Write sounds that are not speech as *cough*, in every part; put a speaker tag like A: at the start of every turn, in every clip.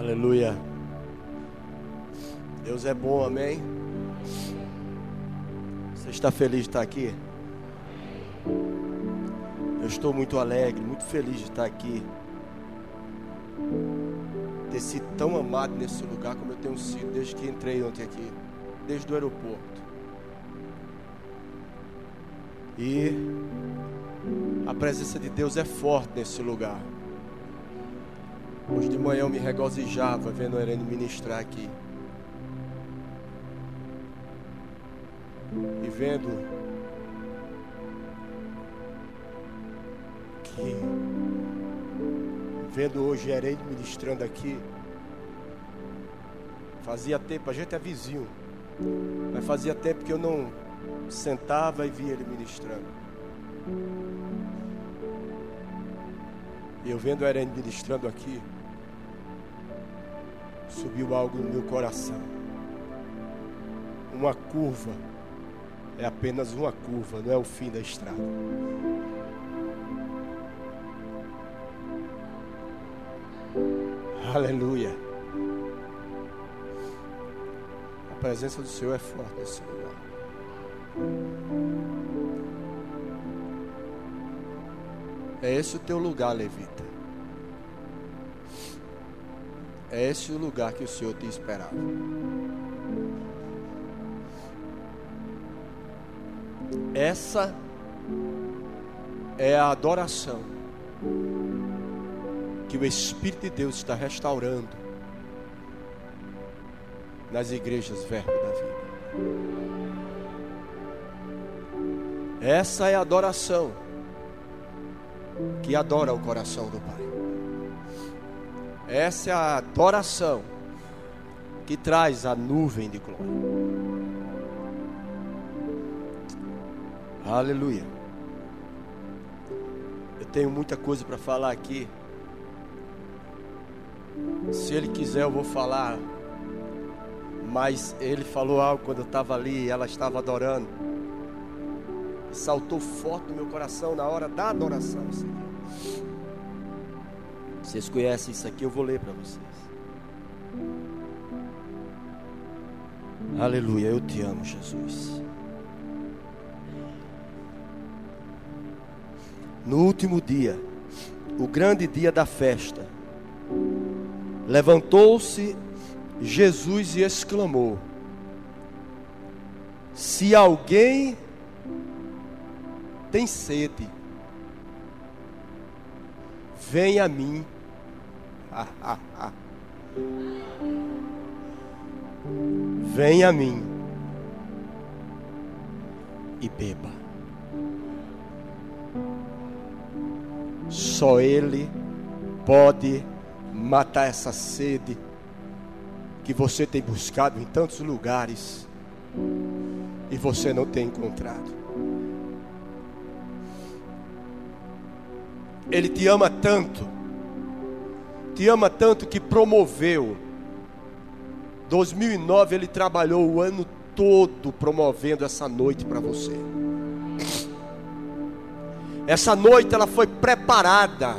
A: Aleluia. Deus é bom, amém? Você está feliz de estar aqui? Eu estou muito alegre, muito feliz de estar aqui. Ter sido tão amado nesse lugar como eu tenho sido desde que entrei ontem aqui, desde o aeroporto. E a presença de Deus é forte nesse lugar. Hoje de manhã eu me regozijava vendo a Irene ministrar aqui. E vendo que vendo hoje a Irene ministrando aqui. Fazia tempo, a gente é vizinho. Mas fazia tempo que eu não sentava e via ele ministrando. E eu vendo a Irene ministrando aqui subiu algo no meu coração. Uma curva é apenas uma curva, não é o fim da estrada. Aleluia. A presença do Senhor é forte nesse lugar. É esse o teu lugar, Levita. É esse o lugar que o Senhor te esperava. Essa é a adoração que o Espírito de Deus está restaurando nas igrejas Verbo da Vida. Essa é a adoração que adora o coração do Pai. Essa é a adoração que traz a nuvem de glória. Aleluia. Eu tenho muita coisa para falar aqui. Se ele quiser, eu vou falar. Mas ele falou algo quando eu estava ali e ela estava adorando. Saltou forte no meu coração na hora da adoração. Senhor. Vocês conhecem isso aqui, eu vou ler para vocês. Aleluia, eu te amo, Jesus. No último dia, o grande dia da festa, levantou-se Jesus e exclamou: Se alguém tem sede, venha a mim *laughs* Venha a mim e beba. Só Ele pode matar essa sede que você tem buscado em tantos lugares e você não tem encontrado. Ele te ama tanto te ama tanto que promoveu. 2009 ele trabalhou o ano todo promovendo essa noite para você. Essa noite ela foi preparada,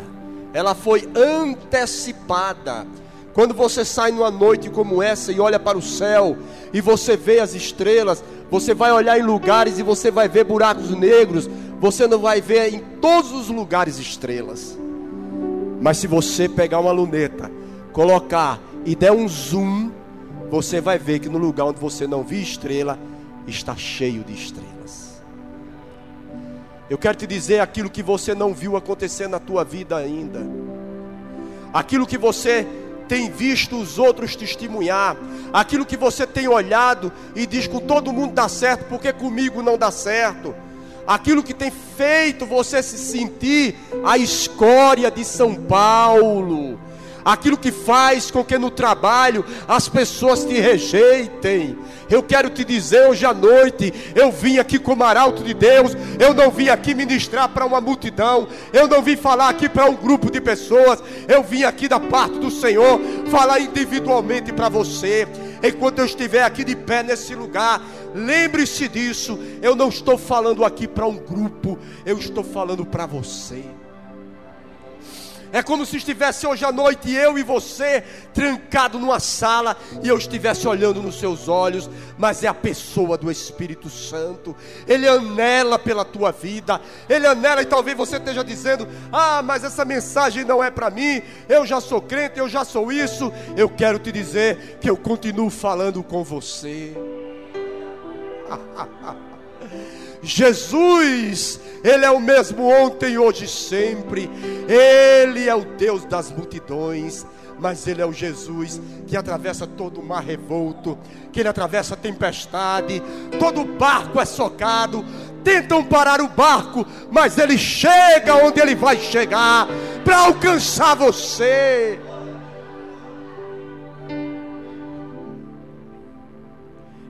A: ela foi antecipada. Quando você sai numa noite como essa e olha para o céu e você vê as estrelas, você vai olhar em lugares e você vai ver buracos negros, você não vai ver em todos os lugares estrelas. Mas se você pegar uma luneta, colocar e der um zoom, você vai ver que no lugar onde você não viu estrela, está cheio de estrelas. Eu quero te dizer aquilo que você não viu acontecer na tua vida ainda. Aquilo que você tem visto os outros testemunhar, aquilo que você tem olhado e diz com todo mundo dá certo, porque comigo não dá certo aquilo que tem feito você se sentir a escória de São Paulo, aquilo que faz com que no trabalho as pessoas te rejeitem. Eu quero te dizer hoje à noite, eu vim aqui como arauto de Deus, eu não vim aqui ministrar para uma multidão, eu não vim falar aqui para um grupo de pessoas, eu vim aqui da parte do Senhor falar individualmente para você. Enquanto eu estiver aqui de pé nesse lugar, lembre-se disso. Eu não estou falando aqui para um grupo, eu estou falando para você. É como se estivesse hoje à noite eu e você trancado numa sala e eu estivesse olhando nos seus olhos, mas é a pessoa do Espírito Santo. Ele anela pela tua vida. Ele anela e talvez você esteja dizendo: "Ah, mas essa mensagem não é para mim. Eu já sou crente, eu já sou isso". Eu quero te dizer que eu continuo falando com você. *laughs* Jesus, Ele é o mesmo ontem, hoje e sempre. Ele é o Deus das multidões. Mas Ele é o Jesus que atravessa todo o mar revolto, que Ele atravessa a tempestade, todo barco é socado. Tentam parar o barco, mas Ele chega onde Ele vai chegar para alcançar você.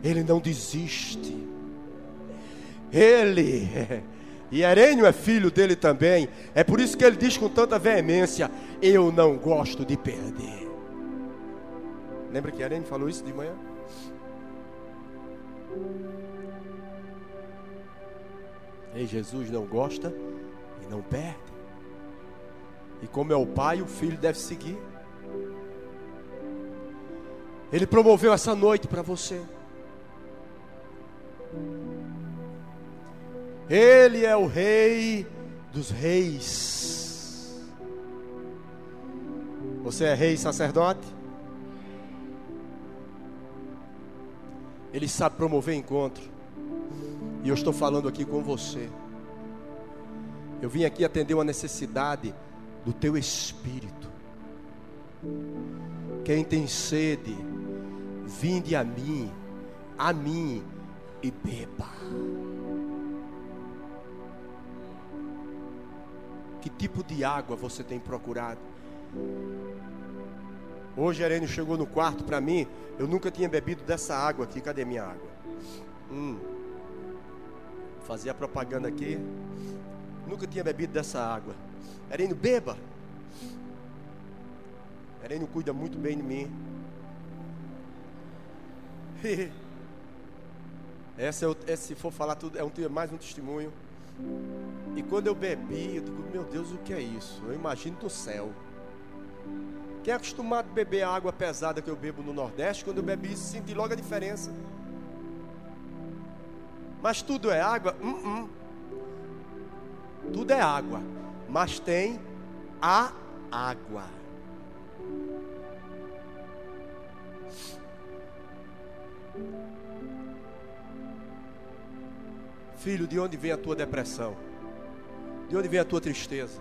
A: Ele não desiste. Ele, *laughs* e Herênio é filho dele também. É por isso que ele diz com tanta veemência: Eu não gosto de perder. Lembra que Herênio falou isso de manhã? E Jesus não gosta e não perde. E como é o pai, o filho deve seguir. Ele promoveu essa noite para você. Ele é o rei dos reis. Você é rei sacerdote? Ele sabe promover encontro. E eu estou falando aqui com você. Eu vim aqui atender uma necessidade do teu espírito. Quem tem sede, vinde a mim, a mim e beba. Que tipo de água você tem procurado? Hoje a chegou no quarto para mim. Eu nunca tinha bebido dessa água aqui. Cadê minha água? Hum. Fazia propaganda aqui. Nunca tinha bebido dessa água. Irene, beba. Irene cuida muito bem de mim. *laughs* Essa, é, se for falar tudo, é um, mais um testemunho. E quando eu bebi, eu digo, meu Deus, o que é isso? Eu imagino do céu. Quem é acostumado a beber a água pesada que eu bebo no Nordeste, quando eu bebi isso, senti logo a diferença. Mas tudo é água? Uh -uh. Tudo é água. Mas tem a água. Filho, de onde vem a tua depressão? De onde vem a tua tristeza?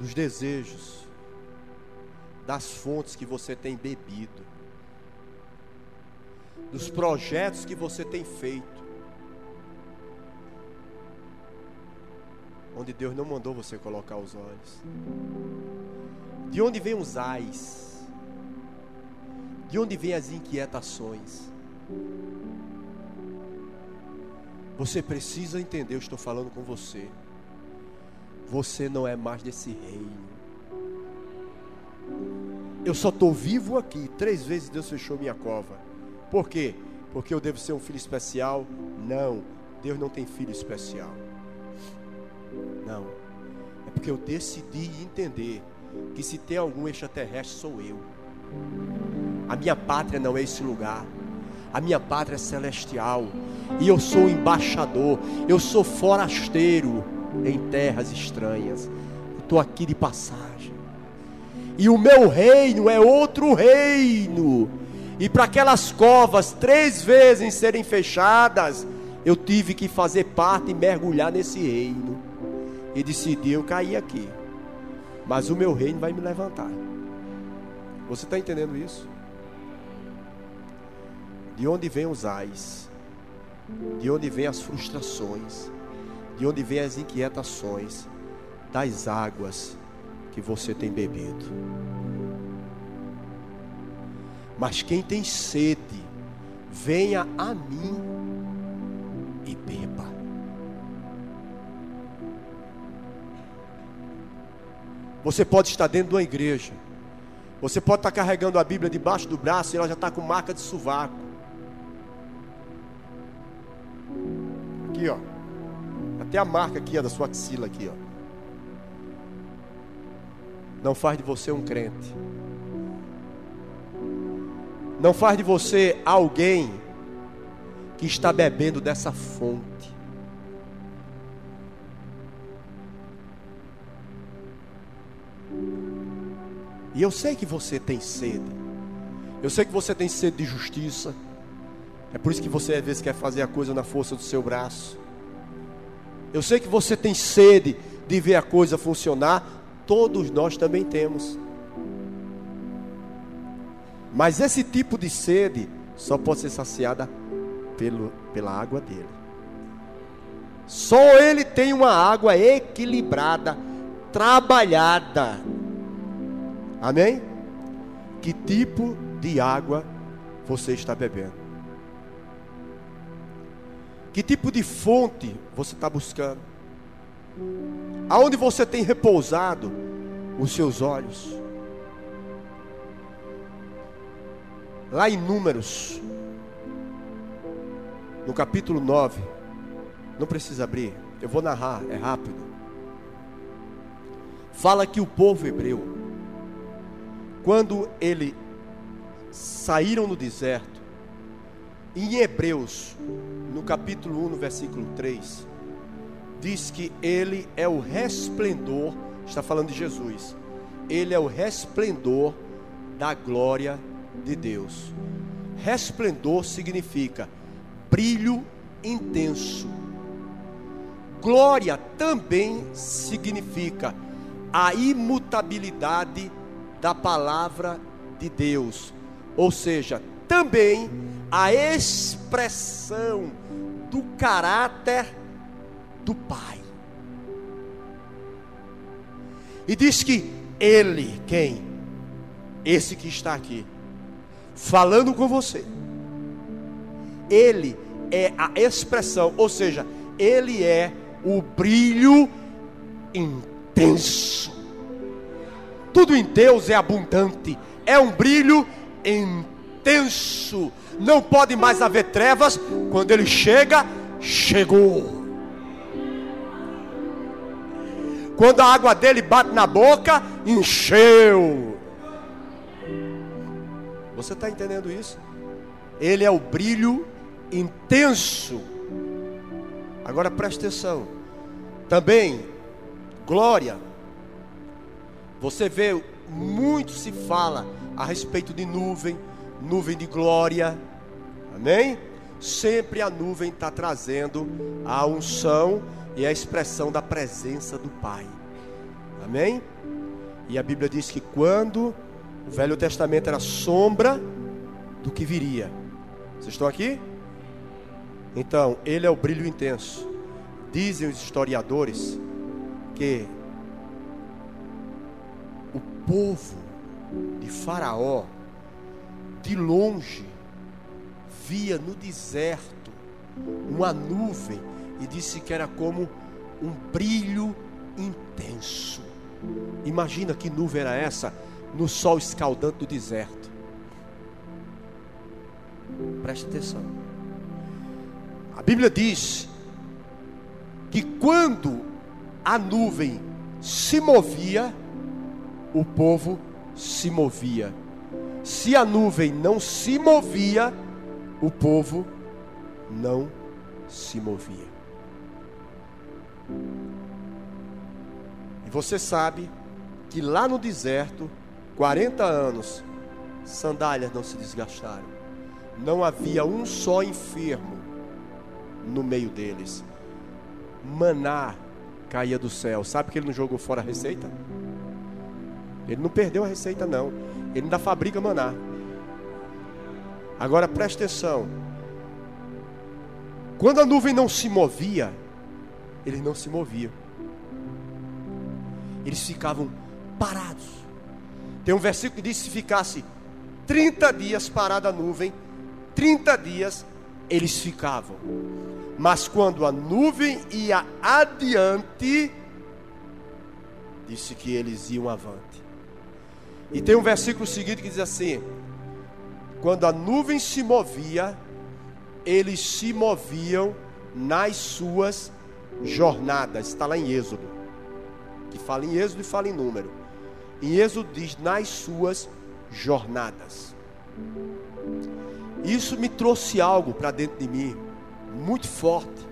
A: Dos desejos, das fontes que você tem bebido, dos projetos que você tem feito, onde Deus não mandou você colocar os olhos. De onde vem os ais? De onde vêm as inquietações? Você precisa entender, eu estou falando com você. Você não é mais desse reino. Eu só estou vivo aqui. Três vezes Deus fechou minha cova. Por quê? Porque eu devo ser um filho especial? Não. Deus não tem filho especial. Não. É porque eu decidi entender que se tem algum extraterrestre sou eu. A minha pátria não é esse lugar. A minha pátria é celestial. E eu sou embaixador. Eu sou forasteiro em terras estranhas. Estou aqui de passagem. E o meu reino é outro reino. E para aquelas covas três vezes serem fechadas, eu tive que fazer parte e mergulhar nesse reino. E decidi eu cair aqui. Mas o meu reino vai me levantar. Você está entendendo isso? De onde vêm os ais? De onde vêm as frustrações? De onde vêm as inquietações? Das águas que você tem bebido. Mas quem tem sede, venha a mim e beba. Você pode estar dentro de uma igreja. Você pode estar carregando a Bíblia debaixo do braço e ela já está com marca de sovaco. Aqui, ó. até a marca aqui, ó, da sua axila aqui, ó. Não faz de você um crente. Não faz de você alguém que está bebendo dessa fonte. E eu sei que você tem sede. Eu sei que você tem sede de justiça. É por isso que você às vezes quer fazer a coisa na força do seu braço. Eu sei que você tem sede de ver a coisa funcionar. Todos nós também temos. Mas esse tipo de sede só pode ser saciada pelo, pela água dele. Só ele tem uma água equilibrada, trabalhada. Amém? Que tipo de água você está bebendo? Que tipo de fonte você está buscando? Aonde você tem repousado os seus olhos? Lá em Números, no capítulo 9, não precisa abrir, eu vou narrar, é rápido. Fala que o povo hebreu, quando ele saíram no deserto, em Hebreus, no capítulo 1, no versículo 3, diz que ele é o resplendor, está falando de Jesus, ele é o resplendor da glória de Deus. Resplendor significa brilho intenso. Glória também significa a imutabilidade da palavra de Deus, ou seja, também a expressão do caráter do Pai. E diz que Ele, quem? Esse que está aqui, falando com você, Ele é a expressão, ou seja, Ele é o brilho intenso. Tudo em Deus é abundante, é um brilho intenso não pode mais haver trevas. Quando ele chega, chegou. Quando a água dele bate na boca, encheu. Você está entendendo isso? Ele é o brilho intenso. Agora preste atenção. Também, glória. Você vê, muito se fala a respeito de nuvem nuvem de glória. Amém? Sempre a nuvem está trazendo a unção e a expressão da presença do Pai. Amém? E a Bíblia diz que quando o Velho Testamento era sombra do que viria. Vocês estão aqui? Então, ele é o brilho intenso. Dizem os historiadores que o povo de Faraó de longe, via no deserto uma nuvem e disse que era como um brilho intenso. Imagina que nuvem era essa no sol escaldante do deserto. Preste atenção. A Bíblia diz que quando a nuvem se movia, o povo se movia se a nuvem não se movia, o povo não se movia. E você sabe que lá no deserto, 40 anos, sandálias não se desgastaram. Não havia um só enfermo no meio deles. Maná caía do céu. Sabe que ele não jogou fora a receita? Ele não perdeu a receita, não. Ele ainda fabrica maná. Agora preste atenção. Quando a nuvem não se movia, eles não se moviam. Eles ficavam parados. Tem um versículo que diz: se ficasse 30 dias parada a nuvem, 30 dias eles ficavam. Mas quando a nuvem ia adiante, disse que eles iam avante. E tem um versículo seguinte que diz assim: Quando a nuvem se movia, eles se moviam nas suas jornadas, está lá em Êxodo, que fala em Êxodo e fala em número. Em Êxodo diz nas suas jornadas. Isso me trouxe algo para dentro de mim, muito forte.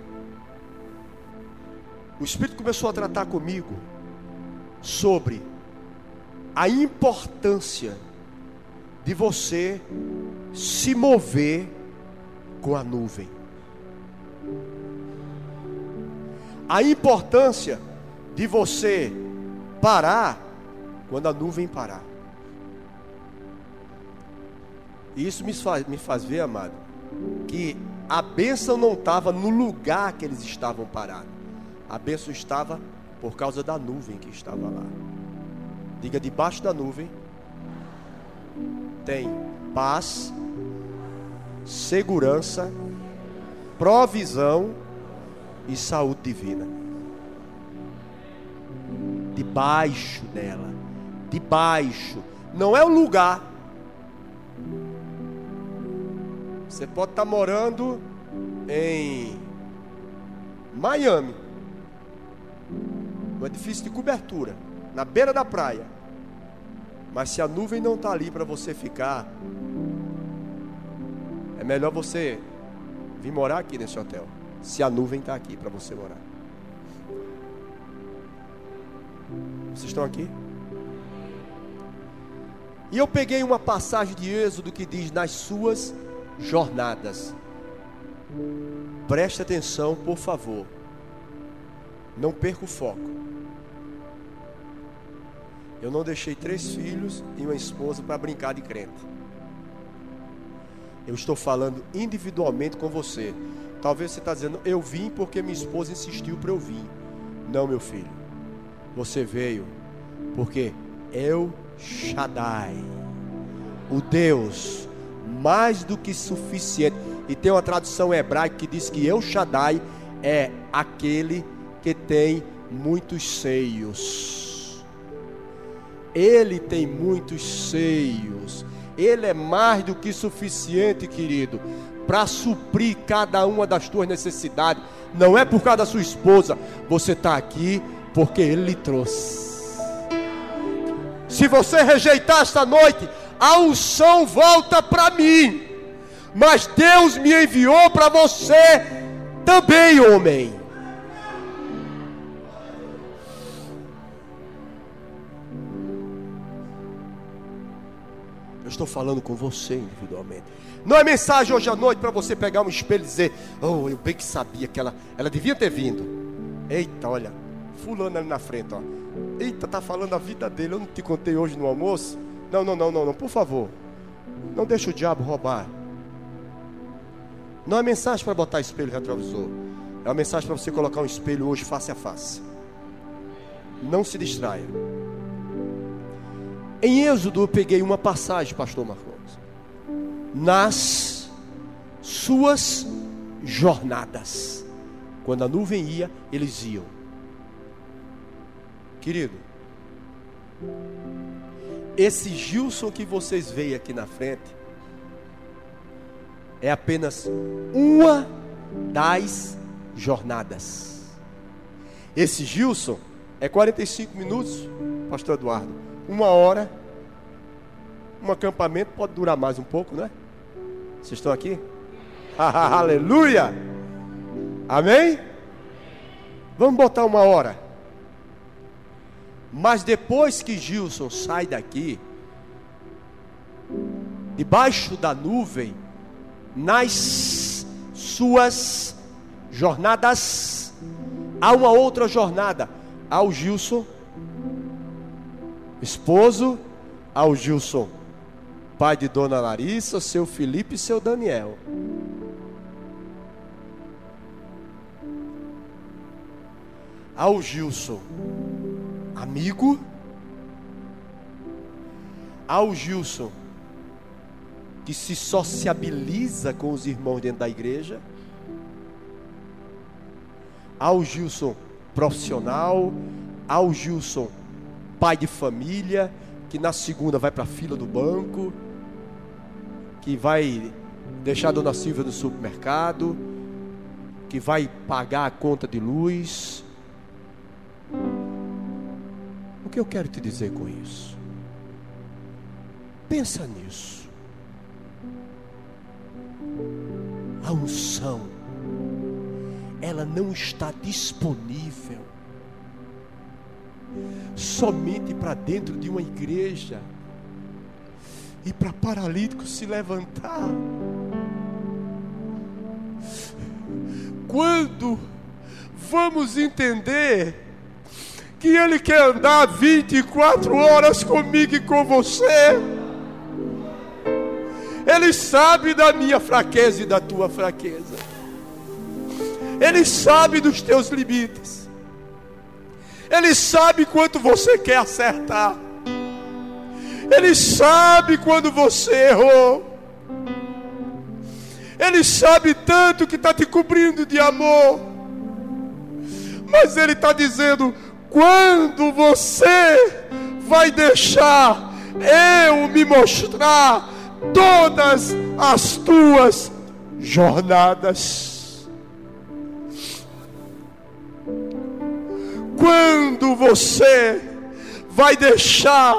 A: O Espírito começou a tratar comigo sobre a importância de você se mover com a nuvem. A importância de você parar quando a nuvem parar. Isso me faz, me faz ver, amado, que a bênção não estava no lugar que eles estavam parados. A bênção estava por causa da nuvem que estava lá. Diga, debaixo da nuvem tem paz, segurança, provisão e saúde divina. Debaixo dela, debaixo, não é o lugar. Você pode estar morando em Miami, um edifício de cobertura, na beira da praia. Mas se a nuvem não está ali para você ficar, é melhor você vir morar aqui nesse hotel. Se a nuvem está aqui para você morar. Vocês estão aqui? E eu peguei uma passagem de Êxodo que diz: Nas suas jornadas. Preste atenção, por favor. Não perca o foco. Eu não deixei três filhos e uma esposa para brincar de crente. Eu estou falando individualmente com você. Talvez você está dizendo, eu vim porque minha esposa insistiu para eu vir. Não, meu filho. Você veio porque eu Shaddai, o Deus mais do que suficiente. E tem uma tradução hebraica que diz que eu Shaddai é aquele que tem muitos seios. Ele tem muitos seios. Ele é mais do que suficiente, querido, para suprir cada uma das tuas necessidades. Não é por causa da sua esposa. Você está aqui porque Ele lhe trouxe. Se você rejeitar esta noite, a unção volta para mim. Mas Deus me enviou para você também, homem. Estou falando com você individualmente. Não é mensagem hoje à noite para você pegar um espelho e dizer: Oh, eu bem que sabia que ela, ela devia ter vindo. Eita, olha, fulano ali na frente, ó. Eita, tá falando a vida dele. Eu não te contei hoje no almoço. Não, não, não, não, não, por favor. Não deixe o diabo roubar. Não é mensagem para botar espelho retrovisor. É uma mensagem para você colocar um espelho hoje face a face. Não se distraia. Em Êxodo eu peguei uma passagem, pastor Marcos. Nas suas jornadas. Quando a nuvem ia, eles iam. Querido, esse Gilson que vocês veem aqui na frente é apenas uma das jornadas. Esse Gilson é 45 minutos, Pastor Eduardo, uma hora. Um acampamento pode durar mais um pouco, né? Vocês estão aqui? Aleluia! Amém? Vamos botar uma hora. Mas depois que Gilson sai daqui, debaixo da nuvem, nas suas jornadas, há uma outra jornada. Ao Gilson, esposo, ao Gilson, pai de Dona Larissa, seu Felipe e seu Daniel. Ao Gilson, amigo, ao Gilson, que se sociabiliza com os irmãos dentro da igreja, ao Gilson profissional, ao Gilson pai de família, que na segunda vai para a fila do banco, que vai deixar a dona Silvia no supermercado, que vai pagar a conta de luz. O que eu quero te dizer com isso? Pensa nisso. A unção, ela não está disponível somente para dentro de uma igreja. E para paralítico se levantar. Quando vamos entender que Ele quer andar 24 horas comigo e com você, Ele sabe da minha fraqueza e da tua fraqueza, Ele sabe dos teus limites, Ele sabe quanto você quer acertar. Ele sabe quando você errou. Ele sabe tanto que está te cobrindo de amor. Mas Ele está dizendo: quando você vai deixar eu me mostrar todas as tuas jornadas. Quando você vai deixar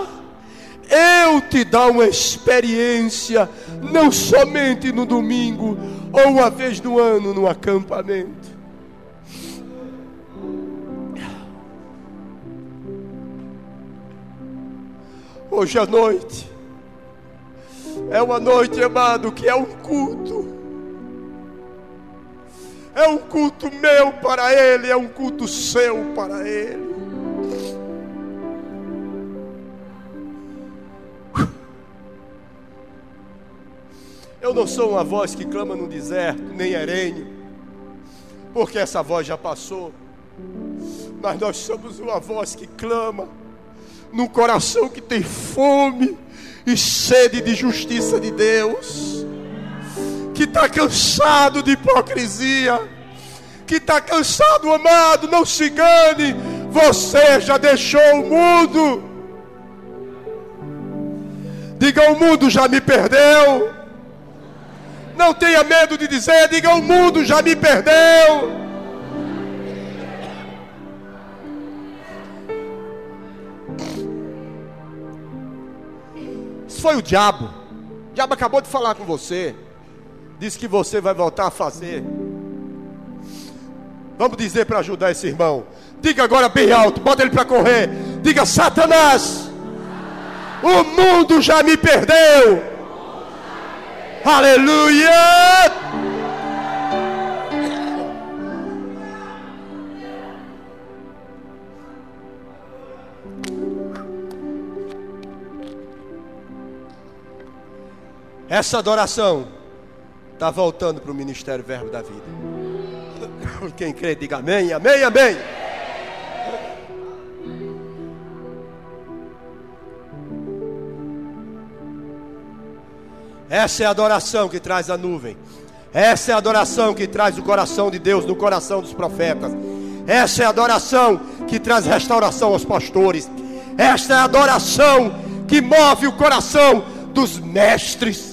A: eu te dar uma experiência, não somente no domingo ou uma vez no ano no acampamento. Hoje à noite é uma noite, amado, que é um culto. É um culto meu para Ele, é um culto seu para Ele. Eu não sou uma voz que clama no deserto, nem erenho, porque essa voz já passou. Mas nós somos uma voz que clama num coração que tem fome e sede de justiça de Deus, que está cansado de hipocrisia, que está cansado, amado, não se engane, você já deixou o mundo. Diga: o mundo já me perdeu. Não tenha medo de dizer, diga: o mundo já me perdeu. Isso foi o diabo. O diabo acabou de falar com você. Disse que você vai voltar a fazer. Vamos dizer para ajudar esse irmão. Diga agora bem alto, bota ele para correr. Diga: Satanás, o mundo já me perdeu. Aleluia! Essa adoração está voltando para o Ministério Verbo da Vida. *laughs* Quem crê, diga amém, amém, amém. Essa é a adoração que traz a nuvem. Essa é a adoração que traz o coração de Deus no coração dos profetas. Essa é a adoração que traz restauração aos pastores. Esta é a adoração que move o coração dos mestres.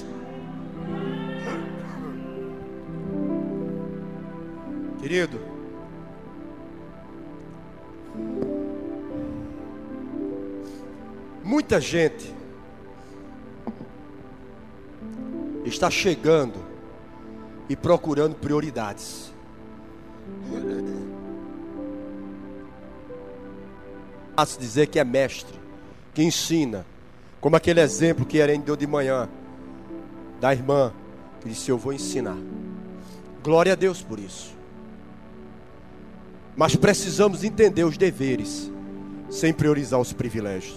A: Querido, muita gente está chegando e procurando prioridades. Posso dizer que é mestre, que ensina, como aquele exemplo que Eren deu de manhã, da irmã, que disse: Eu vou ensinar. Glória a Deus por isso. Mas precisamos entender os deveres, sem priorizar os privilégios.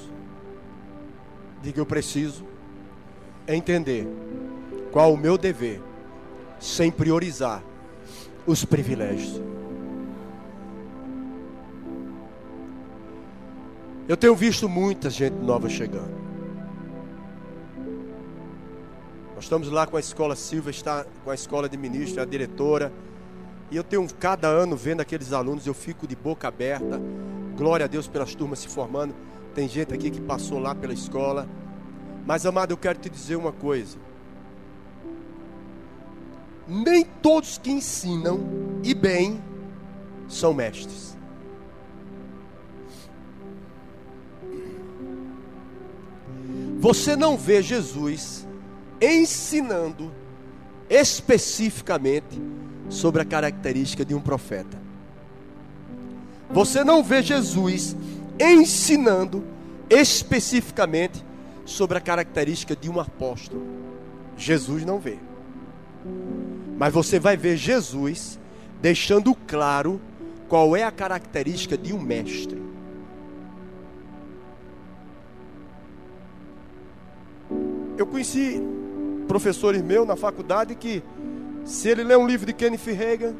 A: Diga: Eu preciso entender qual o meu dever, sem priorizar os privilégios. Eu tenho visto muita gente nova chegando. Nós estamos lá com a escola Silva, está com a escola de ministro, a diretora. E eu tenho cada ano vendo aqueles alunos, eu fico de boca aberta. Glória a Deus pelas turmas se formando. Tem gente aqui que passou lá pela escola. Mas amado, eu quero te dizer uma coisa. nem todos que ensinam e bem são mestres. Você não vê Jesus ensinando especificamente sobre a característica de um profeta. Você não vê Jesus ensinando especificamente sobre a característica de um apóstolo. Jesus não vê. Mas você vai ver Jesus deixando claro qual é a característica de um mestre. Eu conheci professores meus na faculdade que, se ele ler um livro de Kenneth Reagan,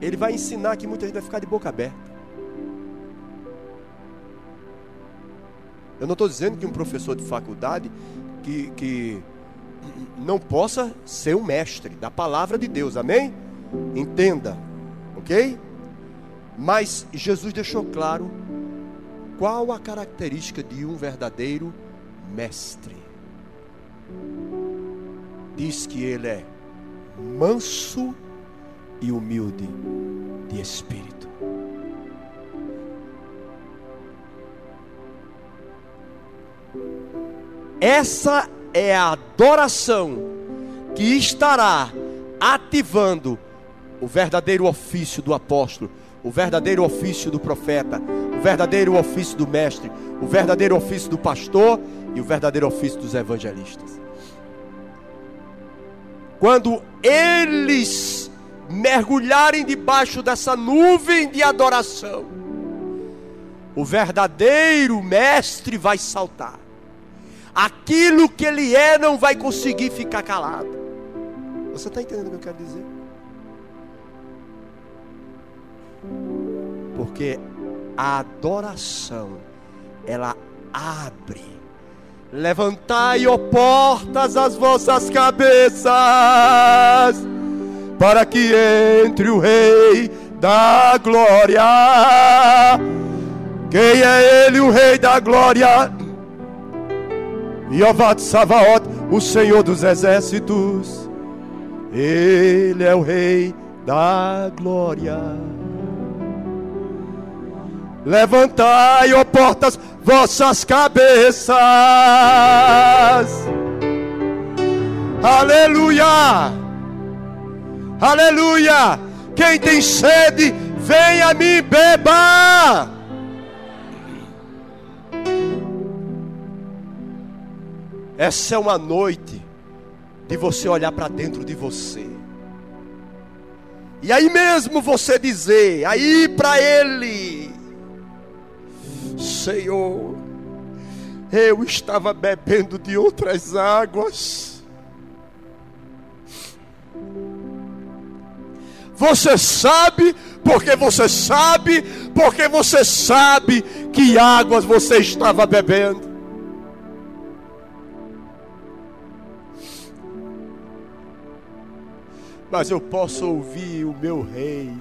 A: ele vai ensinar que muita gente vai ficar de boca aberta. Eu não estou dizendo que um professor de faculdade que, que não possa ser um mestre da palavra de Deus, amém? Entenda, ok? Mas Jesus deixou claro qual a característica de um verdadeiro mestre. Diz que ele é manso e humilde de espírito. Essa é a adoração que estará ativando o verdadeiro ofício do apóstolo, o verdadeiro ofício do profeta, o verdadeiro ofício do mestre, o verdadeiro ofício do pastor e o verdadeiro ofício dos evangelistas. Quando eles mergulharem debaixo dessa nuvem de adoração, o verdadeiro mestre vai saltar aquilo que ele é não vai conseguir ficar calado. Você está entendendo o que eu quero dizer? Porque a adoração, ela abre. Levantai, ó portas, as vossas cabeças, para que entre o Rei da Glória. Quem é Ele, o Rei da Glória? De Savaot, o Senhor dos exércitos, Ele é o Rei da glória. Levantai, ó portas, vossas cabeças. Aleluia! Aleluia! Quem tem sede, venha mim, beba. Essa é uma noite de você olhar para dentro de você. E aí mesmo você dizer, aí para Ele, Senhor, eu estava bebendo de outras águas. Você sabe, porque você sabe, porque você sabe que águas você estava bebendo. mas eu posso ouvir o meu rei.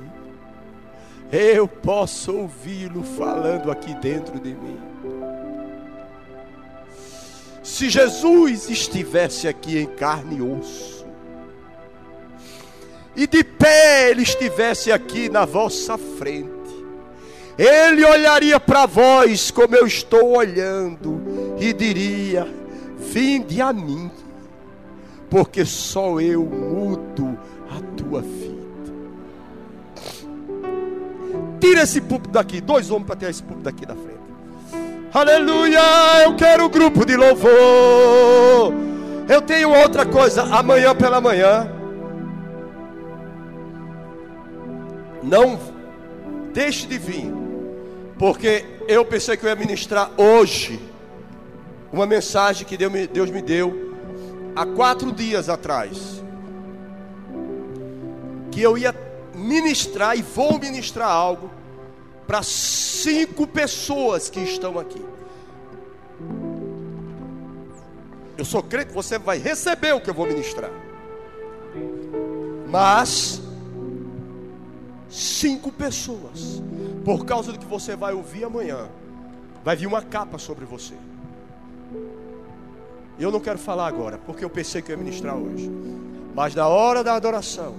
A: Eu posso ouvi-lo falando aqui dentro de mim. Se Jesus estivesse aqui em carne e osso, e de pé ele estivesse aqui na vossa frente, ele olharia para vós como eu estou olhando e diria: Vinde a mim, porque só eu mudo a tua vida. Tira esse púlpito daqui, dois homens para tirar esse púlpito daqui da frente. Aleluia, eu quero um grupo de louvor. Eu tenho outra coisa, amanhã pela manhã. Não deixe de vir, porque eu pensei que eu ia ministrar hoje uma mensagem que Deus me deu há quatro dias atrás que eu ia ministrar e vou ministrar algo para cinco pessoas que estão aqui. Eu sou crente, você vai receber o que eu vou ministrar. Mas cinco pessoas, por causa do que você vai ouvir amanhã, vai vir uma capa sobre você. Eu não quero falar agora, porque eu pensei que eu ia ministrar hoje. Mas na hora da adoração,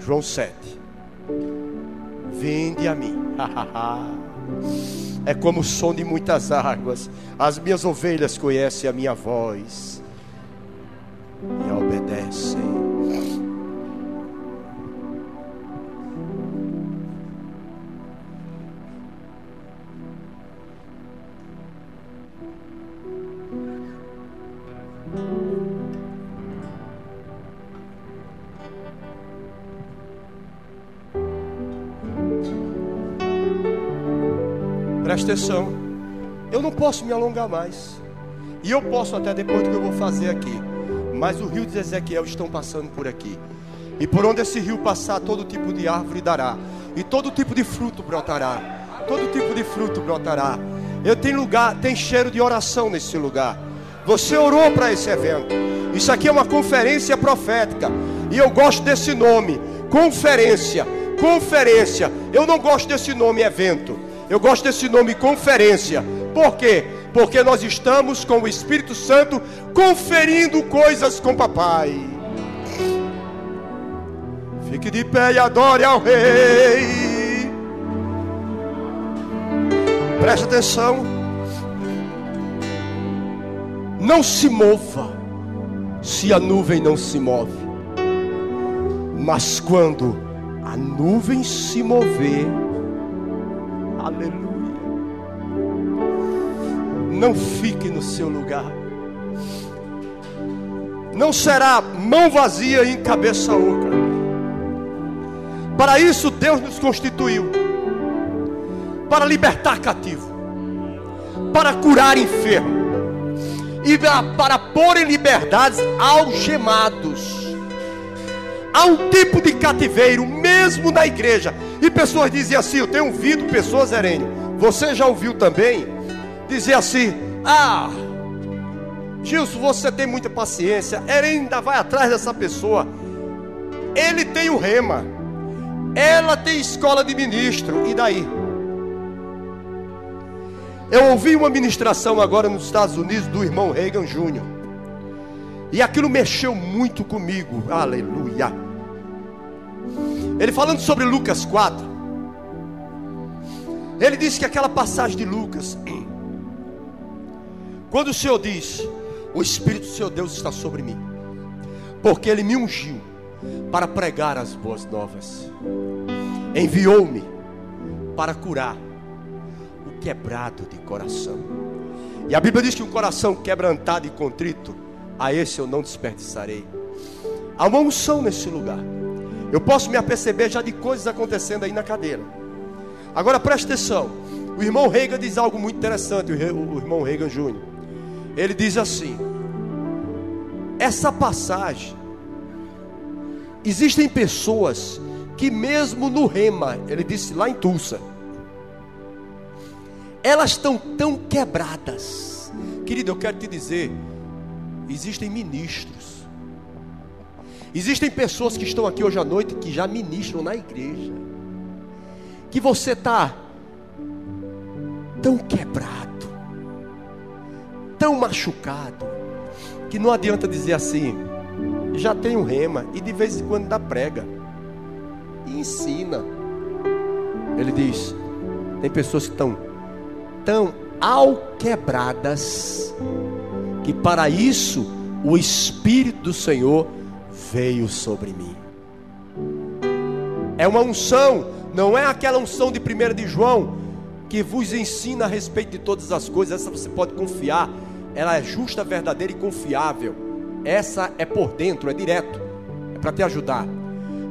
A: João 7. Vinde a mim. *laughs* é como o som de muitas águas. As minhas ovelhas conhecem a minha voz e obedecem. Eu não posso me alongar mais. E eu posso até depois do que eu vou fazer aqui. Mas o rio de Ezequiel estão passando por aqui. E por onde esse rio passar, todo tipo de árvore dará. E todo tipo de fruto brotará. Todo tipo de fruto brotará. Eu tenho lugar, tem cheiro de oração nesse lugar. Você orou para esse evento. Isso aqui é uma conferência profética. E eu gosto desse nome. Conferência. Conferência. Eu não gosto desse nome evento. Eu gosto desse nome conferência. Por quê? Porque nós estamos com o Espírito Santo conferindo coisas com papai. Fique de pé e adore ao rei. Preste atenção. Não se mova se a nuvem não se move. Mas quando a nuvem se mover, Aleluia. Não fique no seu lugar. Não será mão vazia em cabeça oca. Para isso Deus nos constituiu. Para libertar cativo. Para curar enfermo. E para pôr em liberdades algemados. Há um tipo de cativeiro, mesmo na igreja. E pessoas dizem assim: Eu tenho ouvido pessoas, Herênio. Você já ouviu também? Dizer assim: Ah, Gilson, você tem muita paciência. Herênio ainda vai atrás dessa pessoa. Ele tem o rema. Ela tem escola de ministro. E daí? Eu ouvi uma ministração agora nos Estados Unidos do irmão Reagan Jr. E aquilo mexeu muito comigo. Aleluia. Ele falando sobre Lucas 4. Ele disse que aquela passagem de Lucas, quando o Senhor diz: O Espírito do Seu Deus está sobre mim, porque Ele me ungiu para pregar as boas novas, enviou-me para curar o quebrado de coração. E a Bíblia diz que um coração quebrantado e contrito, a esse eu não desperdiçarei. Há uma unção nesse lugar. Eu posso me aperceber já de coisas acontecendo aí na cadeira. Agora preste atenção. O irmão Reagan diz algo muito interessante, o irmão Reagan Júnior. Ele diz assim: Essa passagem existem pessoas que mesmo no rema, ele disse lá em Tulsa, elas estão tão quebradas. Querido, eu quero te dizer, existem ministros Existem pessoas que estão aqui hoje à noite que já ministram na igreja. Que você está tão quebrado, tão machucado, que não adianta dizer assim, já tem um rema e de vez em quando dá prega e ensina. Ele diz: tem pessoas que estão tão alquebradas que para isso o Espírito do Senhor veio sobre mim. É uma unção, não é aquela unção de 1 de João que vos ensina a respeito de todas as coisas. Essa você pode confiar, ela é justa, verdadeira e confiável. Essa é por dentro, é direto, é para te ajudar.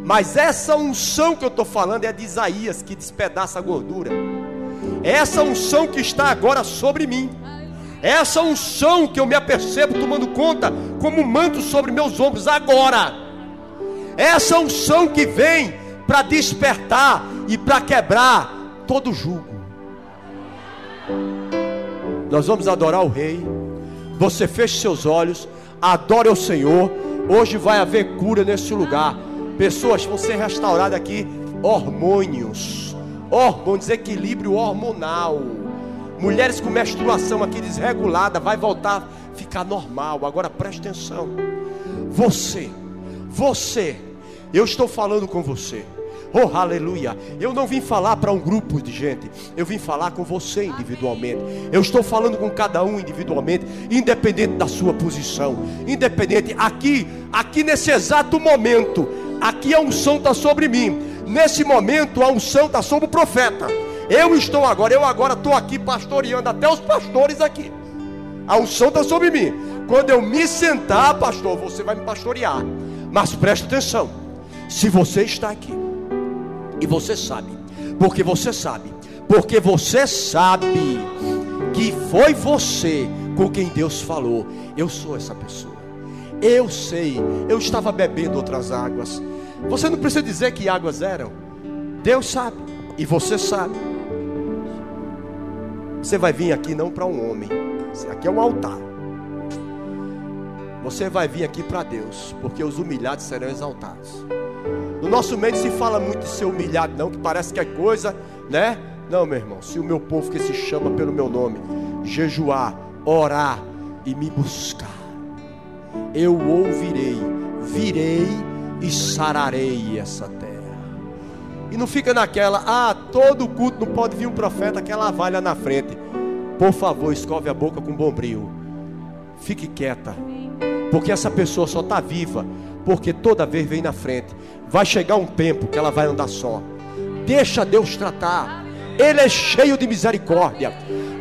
A: Mas essa unção que eu estou falando é de Isaías que despedaça a gordura. É essa unção que está agora sobre mim. Essa unção que eu me apercebo tomando conta como um manto sobre meus ombros agora. Essa unção que vem para despertar e para quebrar todo jugo. Nós vamos adorar o Rei. Você feche seus olhos, adore o Senhor. Hoje vai haver cura nesse lugar. Pessoas vão ser restauradas aqui. Hormônios, hormônios, equilíbrio hormonal Mulheres com menstruação aqui desregulada, vai voltar ficar normal. Agora preste atenção. Você, você, eu estou falando com você. Oh, aleluia. Eu não vim falar para um grupo de gente. Eu vim falar com você individualmente. Eu estou falando com cada um individualmente, independente da sua posição. Independente. Aqui, aqui nesse exato momento, aqui a unção está sobre mim. Nesse momento, a unção está sobre o profeta. Eu estou agora, eu agora estou aqui pastoreando até os pastores aqui. A unção está sobre mim. Quando eu me sentar, pastor, você vai me pastorear. Mas preste atenção. Se você está aqui e você sabe, porque você sabe, porque você sabe que foi você com quem Deus falou. Eu sou essa pessoa. Eu sei, eu estava bebendo outras águas. Você não precisa dizer que águas eram. Deus sabe e você sabe. Você vai vir aqui não para um homem. Aqui é um altar. Você vai vir aqui para Deus, porque os humilhados serão exaltados. No nosso meio se fala muito de ser humilhado, não, que parece que é coisa, né? Não, meu irmão, se o meu povo que se chama pelo meu nome, jejuar, orar e me buscar, eu ouvirei, virei e sararei essa terra. E não fica naquela, ah, todo culto não pode vir um profeta, aquela valha na frente. Por favor, escove a boca com bombril. Fique quieta. Porque essa pessoa só está viva porque toda vez vem na frente. Vai chegar um tempo que ela vai andar só. Deixa Deus tratar. Ele é cheio de misericórdia.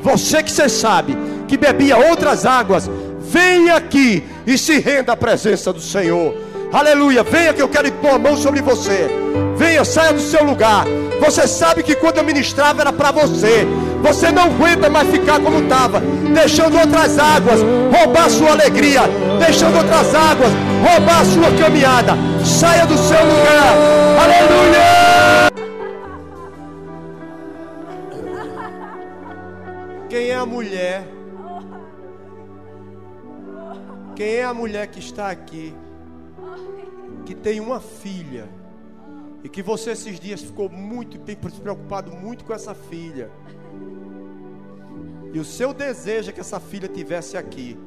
A: Você que você sabe que bebia outras águas, venha aqui e se renda à presença do Senhor. Aleluia. Venha que eu quero pôr a mão sobre você. Venha, saia do seu lugar. Você sabe que quando eu ministrava era para você. Você não aguenta mais ficar como estava, deixando outras águas roubar sua alegria, deixando outras águas roubar sua caminhada. Saia do seu lugar. Aleluia! Quem é a mulher? Quem é a mulher que está aqui? Que tem uma filha. E que você esses dias ficou muito, preocupado muito com essa filha. E o seu desejo é que essa filha tivesse aqui.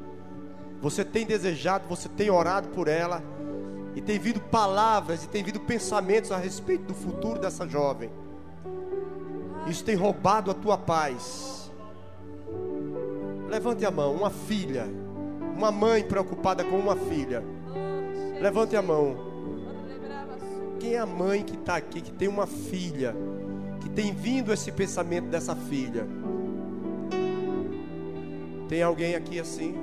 A: Você tem desejado, você tem orado por ela. E tem vindo palavras e tem vindo pensamentos a respeito do futuro dessa jovem. Isso tem roubado a tua paz. Levante a mão, uma filha, uma mãe preocupada com uma filha. Levante a mão. Quem é a mãe que está aqui, que tem uma filha, que tem vindo esse pensamento dessa filha? Tem alguém aqui assim?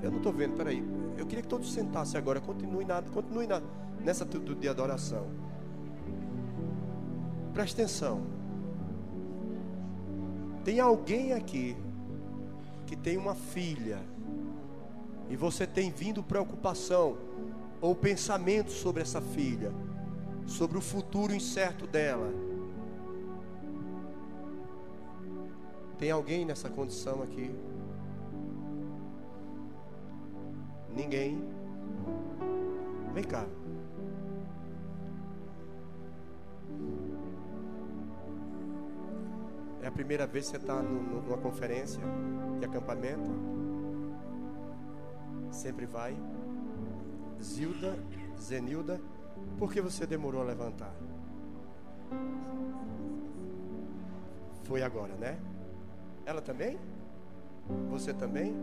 A: Eu não estou vendo, peraí. Eu queria que todos sentassem agora. Continue, na, continue na, nessa atitude de adoração. Preste atenção. Tem alguém aqui que tem uma filha e você tem vindo preocupação ou pensamento sobre essa filha, sobre o futuro incerto dela. Tem alguém nessa condição aqui? Ninguém. Vem cá. É a primeira vez que você está numa conferência de acampamento? Sempre vai. Zilda, Zenilda, por que você demorou a levantar? Foi agora, né? Ela também? Você também?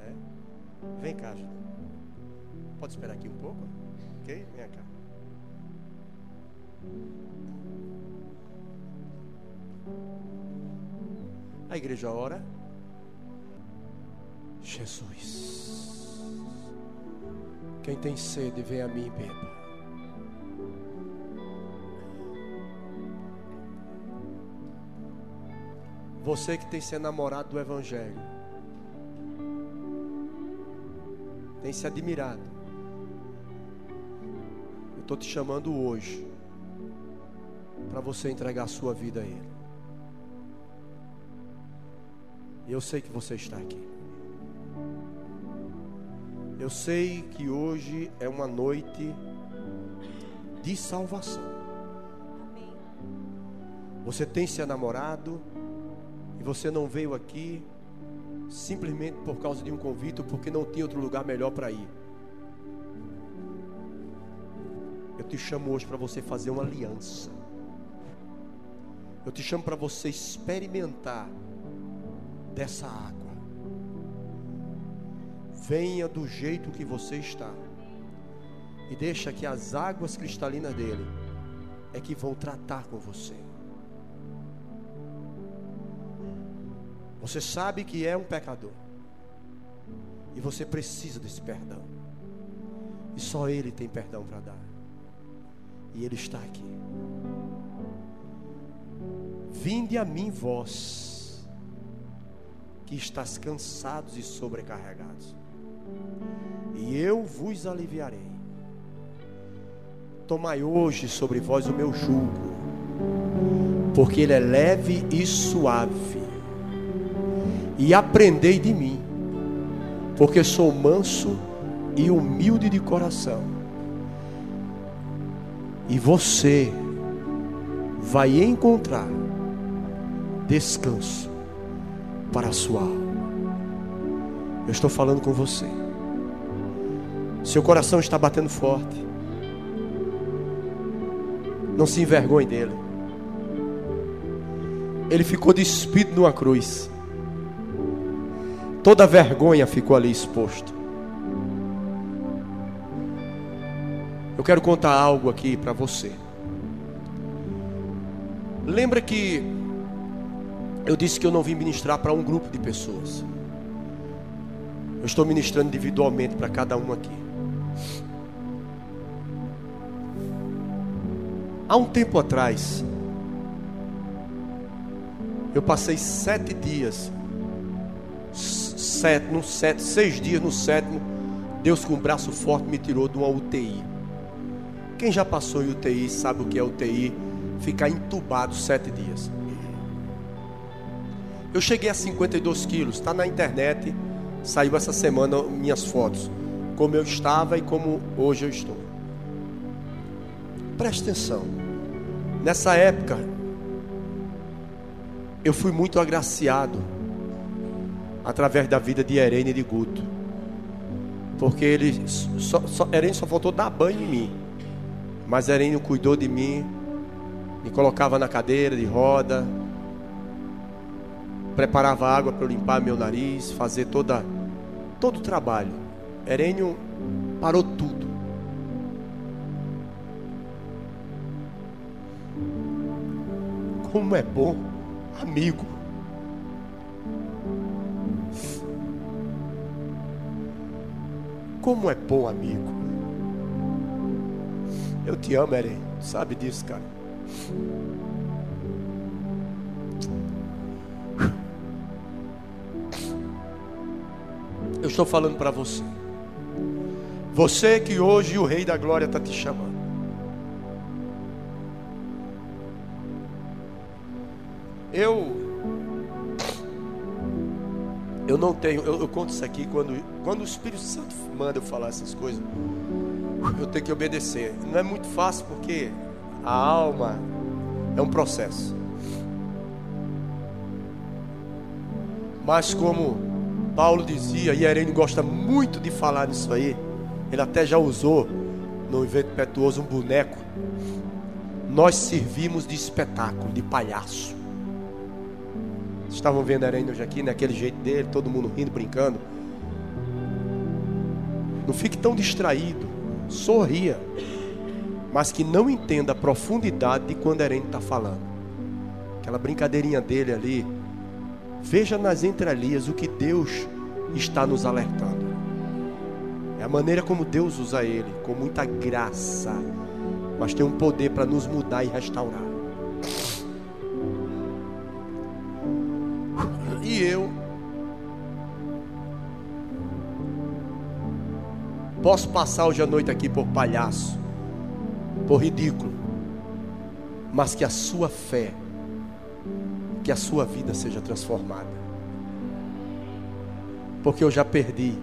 A: É? Vem cá, Ju. Pode esperar aqui um pouco? Ok? Vem cá. A igreja ora. Jesus. Quem tem sede, vem a mim e beba. Você que tem se enamorado do Evangelho, tem se admirado. Eu estou te chamando hoje para você entregar a sua vida a Ele. Eu sei que você está aqui. Eu sei que hoje é uma noite de salvação. Você tem seu namorado e você não veio aqui simplesmente por causa de um convite ou porque não tinha outro lugar melhor para ir. Eu te chamo hoje para você fazer uma aliança. Eu te chamo para você experimentar dessa água. Venha do jeito que você está. E deixa que as águas cristalinas dele é que vão tratar com você. Você sabe que é um pecador. E você precisa desse perdão. E só Ele tem perdão para dar. E Ele está aqui. Vinde a mim, vós, que estás cansados e sobrecarregados, e eu vos aliviarei. Tomai hoje sobre vós o meu jugo, porque ele é leve e suave, e aprendei de mim, porque sou manso e humilde de coração, e você vai encontrar descanso para a sua alma. Eu estou falando com você. Seu coração está batendo forte. Não se envergonhe dele. Ele ficou despido numa cruz. Toda vergonha ficou ali exposto. Eu quero contar algo aqui para você. Lembra que eu disse que eu não vim ministrar para um grupo de pessoas. Eu estou ministrando individualmente para cada um aqui. Há um tempo atrás, eu passei sete dias, sete, no sete, seis dias no sétimo, Deus com um braço forte me tirou de uma UTI. Quem já passou em UTI sabe o que é UTI, ficar entubado sete dias. Eu cheguei a 52 quilos, está na internet, saiu essa semana minhas fotos, como eu estava e como hoje eu estou. Preste atenção, nessa época, eu fui muito agraciado através da vida de Irene e de Guto, porque ele só, só, Irene só faltou dar banho em mim, mas Irene cuidou de mim, me colocava na cadeira de roda, preparava água para limpar meu nariz, fazer toda, todo o trabalho. Herênio parou tudo. Como é bom, amigo. Como é bom, amigo. Eu te amo, Eren. Sabe disso, cara. Eu estou falando para você. Você que hoje o Rei da Glória está te chamando. Eu eu não tenho, eu, eu, conto isso aqui quando, quando o Espírito Santo manda eu falar essas coisas, eu tenho que obedecer. Não é muito fácil porque a alma é um processo. Mas como Paulo dizia, e Irene gosta muito de falar nisso aí, ele até já usou no evento impetuoso um boneco. Nós servimos de espetáculo, de palhaço. Estavam vendo a Irene hoje aqui, naquele né? jeito dele, todo mundo rindo, brincando. Não fique tão distraído, sorria, mas que não entenda a profundidade de quando a Irene está falando. Aquela brincadeirinha dele ali, Veja nas entrelinhas o que Deus está nos alertando. É a maneira como Deus usa ele, com muita graça, mas tem um poder para nos mudar e restaurar. Posso passar hoje à noite aqui por palhaço, por ridículo, mas que a sua fé que a sua vida seja transformada. Porque eu já perdi,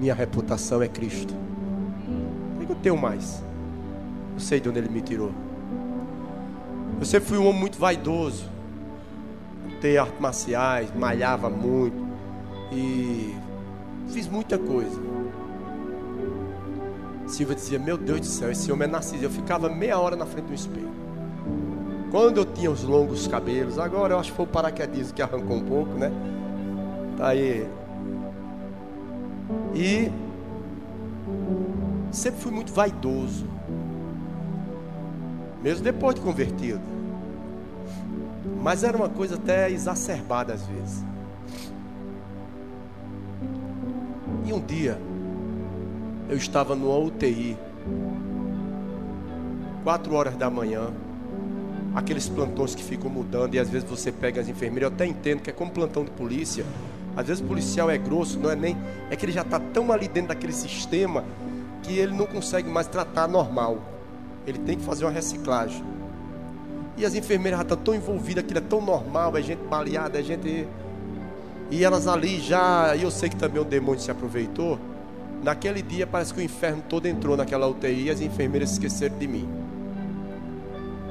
A: minha reputação é Cristo. Eu tenho mais? Eu sei de onde ele me tirou. Eu sempre fui um homem muito vaidoso. Ter artes marciais, malhava muito. E fiz muita coisa. Silva dizia: Meu Deus do céu, esse homem é narciso. Eu ficava meia hora na frente do espelho. Quando eu tinha os longos cabelos, agora eu acho que foi o paraquedismo que arrancou um pouco, né? Tá aí. E sempre fui muito vaidoso. Mesmo depois de convertido. Mas era uma coisa até exacerbada às vezes. E um dia, eu estava no UTI, quatro horas da manhã, aqueles plantões que ficam mudando e às vezes você pega as enfermeiras, eu até entendo que é como plantão de polícia. Às vezes o policial é grosso, não é nem. É que ele já está tão ali dentro daquele sistema que ele não consegue mais tratar normal. Ele tem que fazer uma reciclagem. E as enfermeiras já estão tão envolvidas, aquilo é tão normal, é gente baleada, é gente. E elas ali já. E eu sei que também o demônio se aproveitou. Naquele dia parece que o inferno todo entrou naquela UTI e as enfermeiras esqueceram de mim.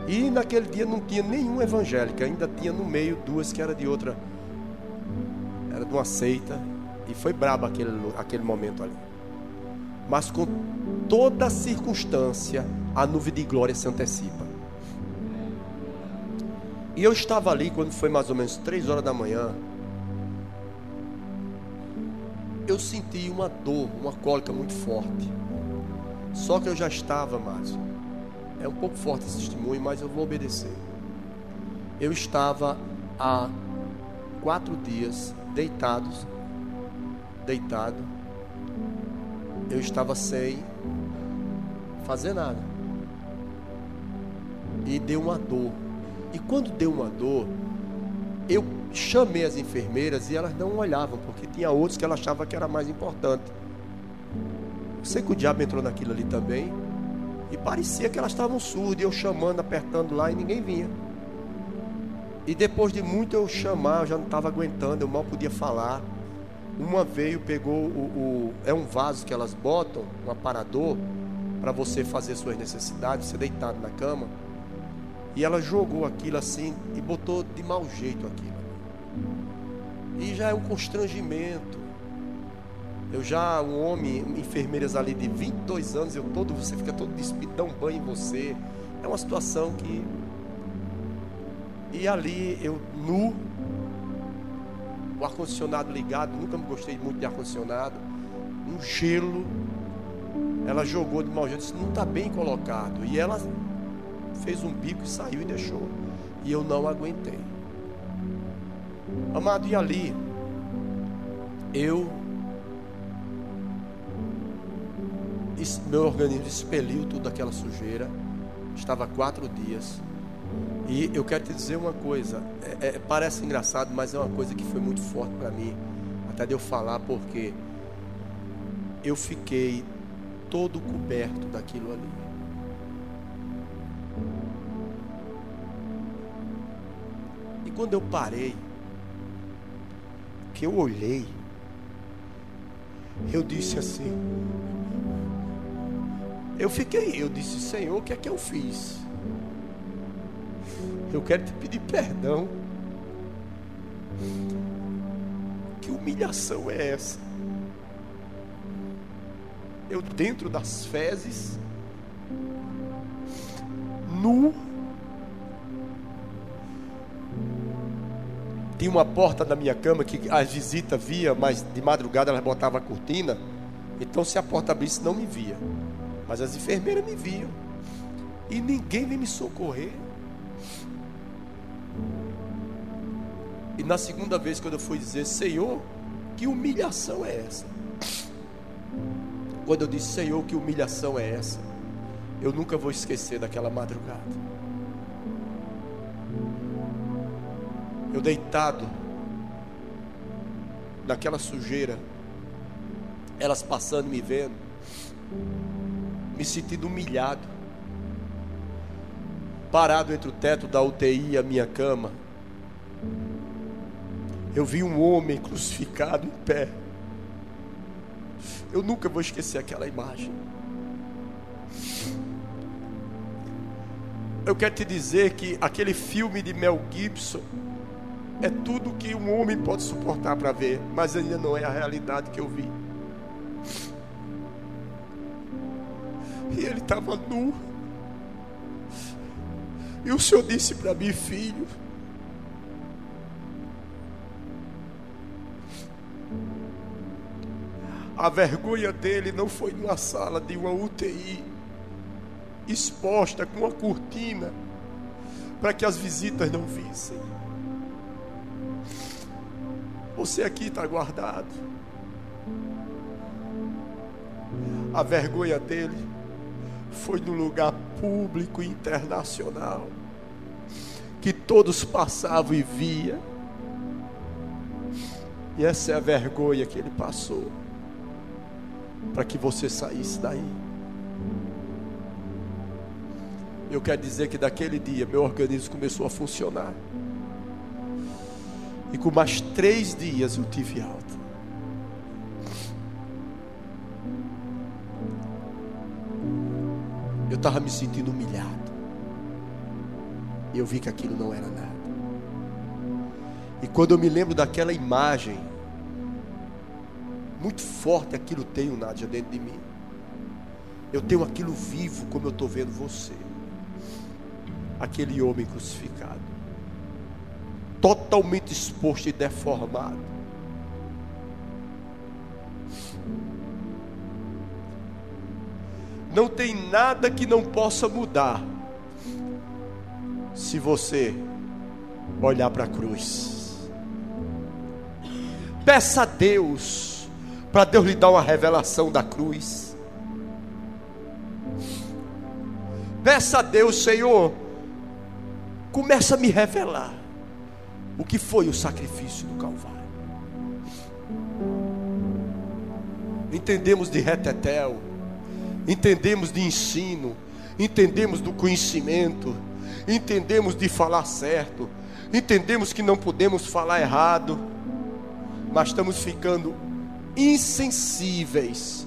A: E naquele dia não tinha nenhum evangélico, ainda tinha no meio duas que era de outra, era de uma seita, e foi brabo aquele, aquele momento ali. Mas com toda circunstância, a nuvem de glória se antecipa. E eu estava ali quando foi mais ou menos três horas da manhã. Eu senti uma dor, uma cólica muito forte. Só que eu já estava, Márcio, é um pouco forte esse testemunho, mas eu vou obedecer. Eu estava há quatro dias deitados, deitado. Eu estava sem fazer nada. E deu uma dor. E quando deu uma dor, eu chamei as enfermeiras e elas não olhavam, porque tinha outros que ela achava que era mais importante. Eu sei que o diabo entrou naquilo ali também. E parecia que elas estavam surdas, eu chamando, apertando lá e ninguém vinha. E depois de muito eu chamar, eu já não estava aguentando, eu mal podia falar. Uma veio, pegou o, o, É um vaso que elas botam, um aparador, para você fazer suas necessidades, você deitado na cama. E ela jogou aquilo assim e botou de mau jeito aquilo. E já é um constrangimento. Eu já, um homem, enfermeiras ali de 22 anos, eu todo, você fica todo despido, dá um banho em você. É uma situação que. E ali eu nu, o ar-condicionado ligado, nunca me gostei muito de ar-condicionado, um gelo. Ela jogou de mau jeito, disse, não está bem colocado. E ela fez um bico e saiu e deixou. E eu não aguentei. Amado, e ali, eu meu organismo expeliu toda aquela sujeira. Estava quatro dias. E eu quero te dizer uma coisa. É, é, parece engraçado, mas é uma coisa que foi muito forte para mim. Até de eu falar, porque eu fiquei todo coberto daquilo ali. E quando eu parei, eu olhei, eu disse assim: eu fiquei, eu disse, Senhor, o que é que eu fiz? Eu quero te pedir perdão. Que humilhação é essa? Eu dentro das fezes, nu, tinha uma porta da minha cama que a visita via, mas de madrugada ela botava a cortina. Então se a porta abrisse não me via. Mas as enfermeiras me viam. E ninguém veio me socorrer. E na segunda vez, quando eu fui dizer, Senhor, que humilhação é essa? Quando eu disse, Senhor, que humilhação é essa? Eu nunca vou esquecer daquela madrugada. Eu deitado naquela sujeira, elas passando me vendo me sentindo humilhado, parado entre o teto da UTI e a minha cama. Eu vi um homem crucificado em pé. Eu nunca vou esquecer aquela imagem. eu quero te dizer que aquele filme de Mel Gibson é tudo que um homem pode suportar para ver, mas ainda não é a realidade que eu vi. E ele estava nu. E o Senhor disse para mim, filho, a vergonha dele não foi numa sala de uma UTI exposta com uma cortina para que as visitas não vissem. Você aqui está guardado. A vergonha dele foi no lugar público internacional que todos passavam e via. E essa é a vergonha que ele passou para que você saísse daí. Eu quero dizer que daquele dia meu organismo começou a funcionar. E com mais três dias eu tive alta. Eu estava me sentindo humilhado. E eu vi que aquilo não era nada. E quando eu me lembro daquela imagem, muito forte aquilo tenho, Nádia, dentro de mim. Eu tenho aquilo vivo como eu estou vendo você. Aquele homem crucificado. Totalmente exposto e deformado. Não tem nada que não possa mudar. Se você olhar para a cruz. Peça a Deus para Deus lhe dar uma revelação da cruz. Peça a Deus, Senhor, começa a me revelar o que foi o sacrifício do Calvário. Entendemos de retetel, entendemos de ensino, entendemos do conhecimento, entendemos de falar certo, entendemos que não podemos falar errado, mas estamos ficando insensíveis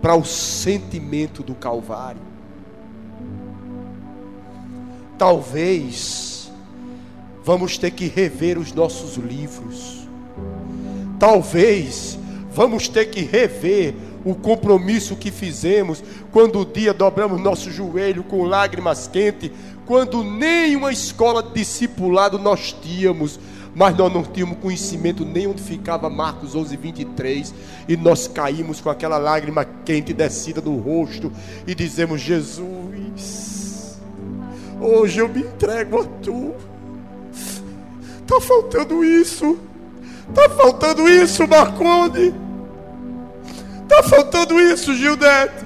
A: para o sentimento do Calvário. Talvez vamos ter que rever os nossos livros. Talvez vamos ter que rever o compromisso que fizemos quando o dia dobramos nosso joelho com lágrimas quentes, quando nem uma escola de discipulado nós tínhamos, mas nós não tínhamos conhecimento nem onde ficava Marcos 11, 23, e nós caímos com aquela lágrima quente descida do rosto e dizemos: Jesus, hoje eu me entrego a tu. Está faltando isso, está faltando isso, Marconde, está faltando isso, Gildete.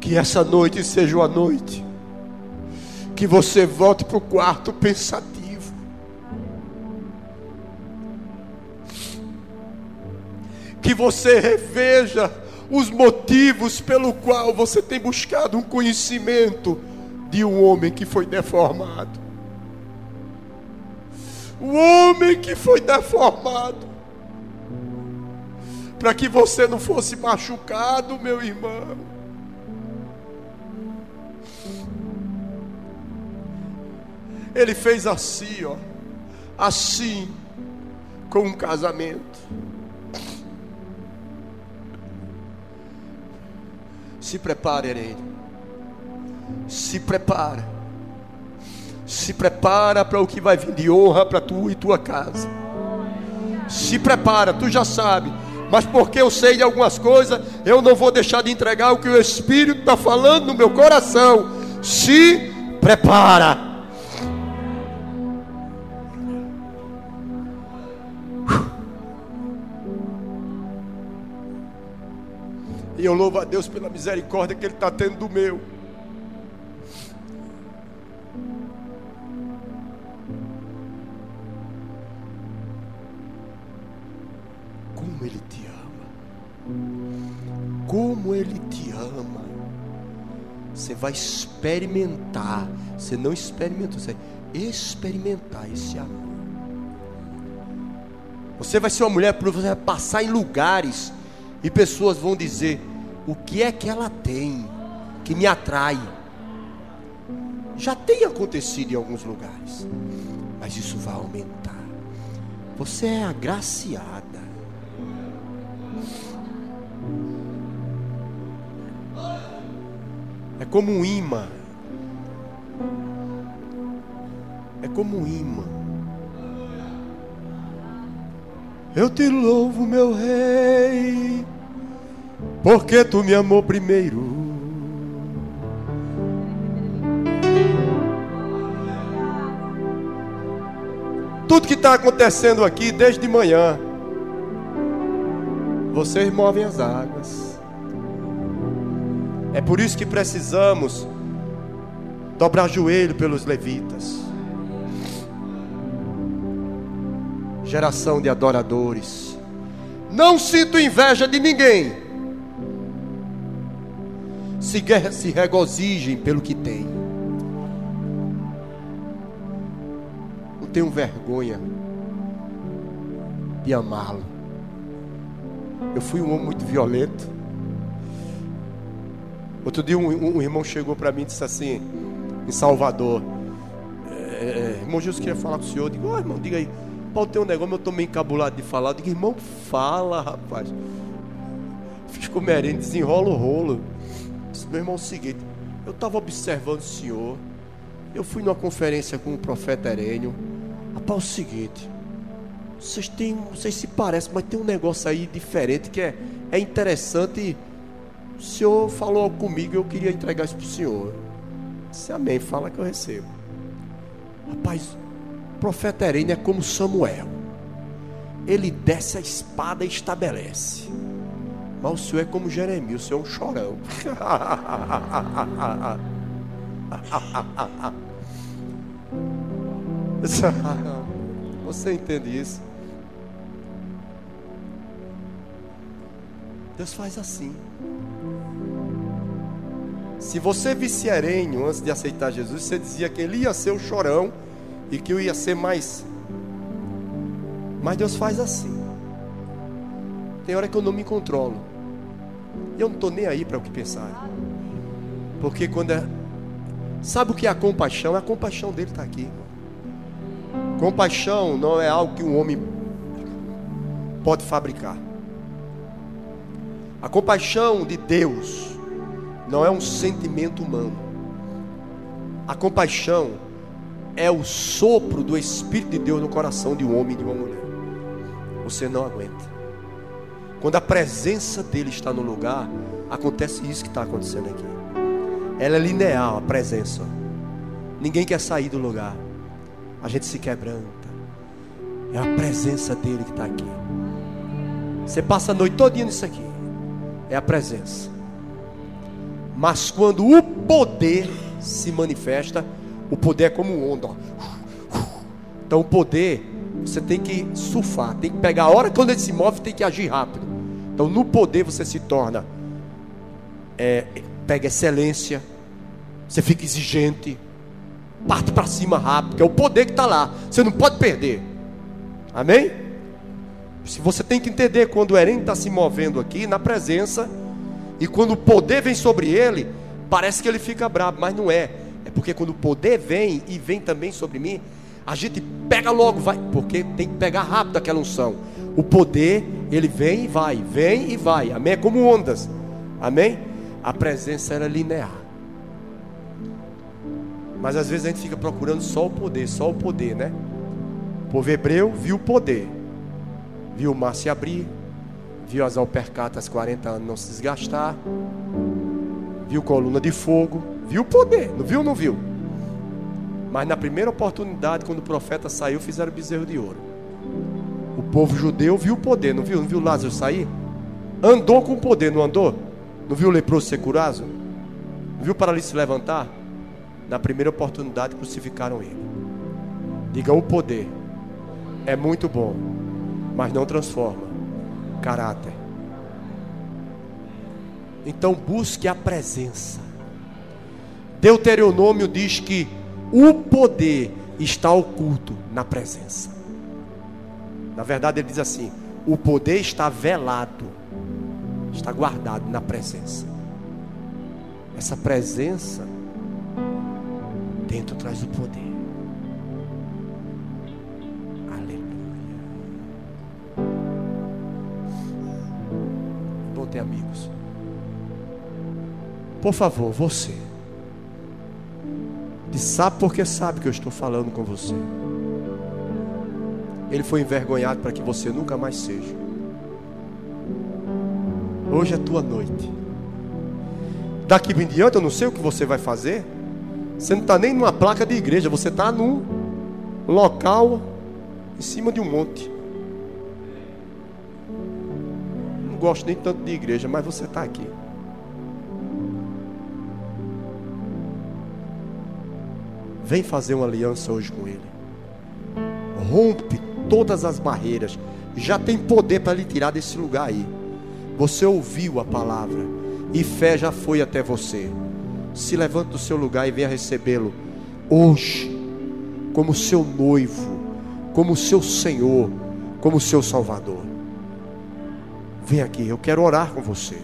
A: Que essa noite seja uma noite que você volte para o quarto pensativo. Que você reveja os motivos pelo qual você tem buscado um conhecimento de um homem que foi deformado. O homem que foi deformado. Para que você não fosse machucado, meu irmão. Ele fez assim, ó. Assim, com um casamento. Se prepare, Irene. Se prepara. Se prepara para o que vai vir de honra para tu e tua casa. Se prepara, tu já sabe. Mas porque eu sei de algumas coisas, eu não vou deixar de entregar o que o Espírito está falando no meu coração. Se prepara. E eu louvo a Deus pela misericórdia que Ele está tendo do meu. Como Ele te ama. Como Ele te ama. Você vai experimentar. Você não experimentou, você vai experimentar esse amor. Você vai ser uma mulher você vai passar em lugares e pessoas vão dizer: o que é que ela tem que me atrai? Já tem acontecido em alguns lugares, mas isso vai aumentar. Você é agraciada. É como um imã. É como um imã. Eu te louvo, meu rei, porque tu me amou primeiro. Tudo que está acontecendo aqui desde de manhã, vocês movem as águas. É por isso que precisamos dobrar joelho pelos levitas. geração de adoradores. Não sinto inveja de ninguém. Se, se regozijem pelo que tem. Não tenho vergonha de amá-lo. Eu fui um homem muito violento. Outro dia um, um irmão chegou para mim e disse assim, em Salvador, é, é irmão Jesus queria falar com o senhor. Eu digo, oh, irmão, diga aí. Paulo tem um negócio, eu estou meio encabulado de falar. Eu digo, irmão, fala, rapaz. Fiz com merenda, desenrola o rolo. Meu irmão, é o seguinte, eu estava observando o senhor. Eu fui numa conferência com o profeta Herênio. Rapaz, é o seguinte, vocês têm, vocês se parecem, mas tem um negócio aí diferente que é, é interessante. O senhor falou comigo, eu queria entregar isso para o senhor. Disse, amém, fala que eu recebo. Rapaz, profeta Herene é como Samuel. Ele desce a espada e estabelece. Mas o senhor é como Jeremias, o senhor é um chorão. *laughs* Você entende isso? Deus faz assim. Se você visse antes de aceitar Jesus, você dizia que ele ia ser o chorão e que eu ia ser mais. Mas Deus faz assim. Tem hora que eu não me controlo. Eu não estou nem aí para o que pensar. Porque quando é. Sabe o que é a compaixão? A compaixão dele está aqui. Compaixão não é algo que um homem pode fabricar. A compaixão de Deus não é um sentimento humano. A compaixão é o sopro do Espírito de Deus no coração de um homem e de uma mulher. Você não aguenta. Quando a presença dele está no lugar, acontece isso que está acontecendo aqui. Ela é linear, a presença. Ninguém quer sair do lugar. A gente se quebranta. É a presença dele que está aqui. Você passa a noite todinha nisso aqui. É a presença. Mas quando o poder se manifesta, o poder é como onda. Então o poder, você tem que surfar, tem que pegar a hora quando ele se move, tem que agir rápido. Então no poder você se torna, é, pega excelência, você fica exigente, parte para cima rápido, é o poder que está lá. Você não pode perder. Amém? Se você tem que entender quando o Eren está se movendo aqui na presença, e quando o poder vem sobre ele, parece que ele fica bravo, mas não é porque quando o poder vem e vem também sobre mim, a gente pega logo, vai, porque tem que pegar rápido aquela unção. O poder, ele vem e vai, vem e vai. Amém? É como ondas. Amém? A presença era linear. Mas às vezes a gente fica procurando só o poder, só o poder, né? O povo hebreu viu o poder, viu o mar se abrir, viu as alpercatas 40 anos não se desgastar, viu coluna de fogo, Viu o poder, não viu não viu? Mas na primeira oportunidade, quando o profeta saiu, fizeram bezerro de ouro. O povo judeu viu o poder, não viu? Não viu Lázaro sair? Andou com o poder, não andou? Não viu o leproso ser curado? Não viu o paralítico se levantar? Na primeira oportunidade, crucificaram ele. Diga o poder é muito bom, mas não transforma caráter. Então busque a presença. Deuteronômio diz que o poder está oculto na presença. Na verdade, ele diz assim: o poder está velado, está guardado na presença. Essa presença dentro traz o poder. Aleluia. Vou ter amigos. Por favor, você. E sabe porque sabe que eu estou falando com você. Ele foi envergonhado para que você nunca mais seja. Hoje é tua noite. Daqui em diante eu não sei o que você vai fazer. Você não está nem numa placa de igreja, você está num local em cima de um monte. Não gosto nem tanto de igreja, mas você está aqui. Vem fazer uma aliança hoje com Ele. Rompe todas as barreiras. Já tem poder para lhe tirar desse lugar aí. Você ouviu a palavra e fé já foi até você. Se levante do seu lugar e venha recebê-lo hoje, como seu noivo, como seu Senhor, como seu Salvador. Vem aqui, eu quero orar com você.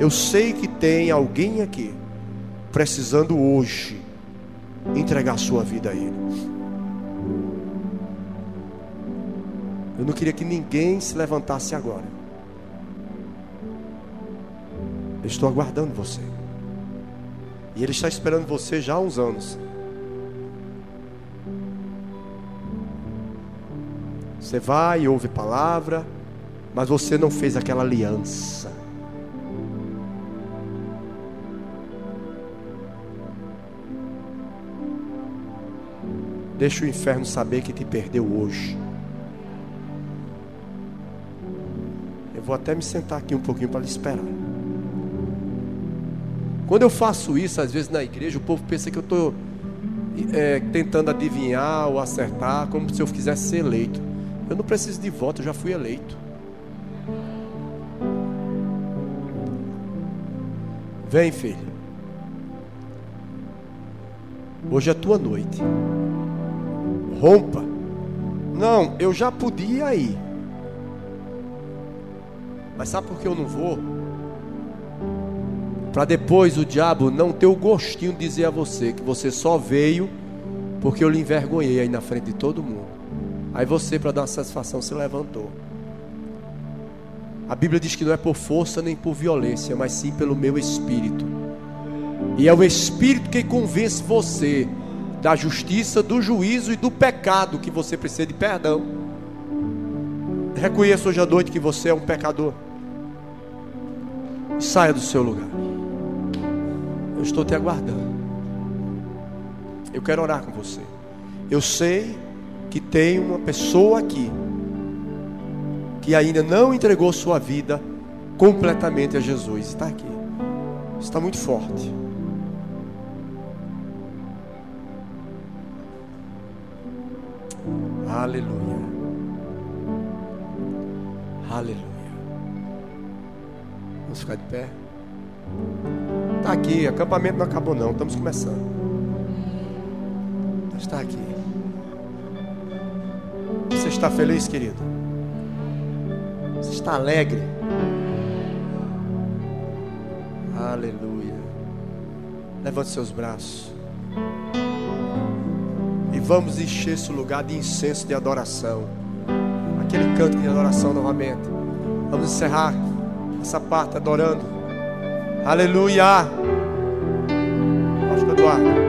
A: Eu sei que tem alguém aqui precisando hoje entregar sua vida a Ele. Eu não queria que ninguém se levantasse agora. Eu estou aguardando você. E Ele está esperando você já há uns anos. Você vai e ouve palavra, mas você não fez aquela aliança. Deixa o inferno saber que te perdeu hoje. Vou até me sentar aqui um pouquinho para lhe esperar. Quando eu faço isso, às vezes na igreja, o povo pensa que eu estou é, tentando adivinhar ou acertar, como se eu quisesse ser eleito. Eu não preciso de voto, eu já fui eleito. Vem, filho. Hoje é tua noite. Rompa. Não, eu já podia ir. Mas sabe por que eu não vou? Para depois o diabo não ter o gostinho de dizer a você que você só veio porque eu lhe envergonhei aí na frente de todo mundo. Aí você, para dar uma satisfação, se levantou. A Bíblia diz que não é por força nem por violência, mas sim pelo meu espírito. E é o espírito que convence você da justiça, do juízo e do pecado que você precisa de perdão. Reconheça hoje à noite que você é um pecador. Saia do seu lugar. Eu estou te aguardando. Eu quero orar com você. Eu sei que tem uma pessoa aqui que ainda não entregou sua vida completamente a Jesus. Está aqui. Está muito forte. Aleluia. Aleluia. Vamos ficar de pé. Está aqui, acampamento não acabou não, estamos começando. Está aqui. Você está feliz, querido? Você está alegre? Aleluia. Levante seus braços. Vamos encher esse lugar de incenso de adoração. Aquele canto de adoração novamente. Vamos encerrar essa parte adorando. Aleluia. Pastor Eduardo.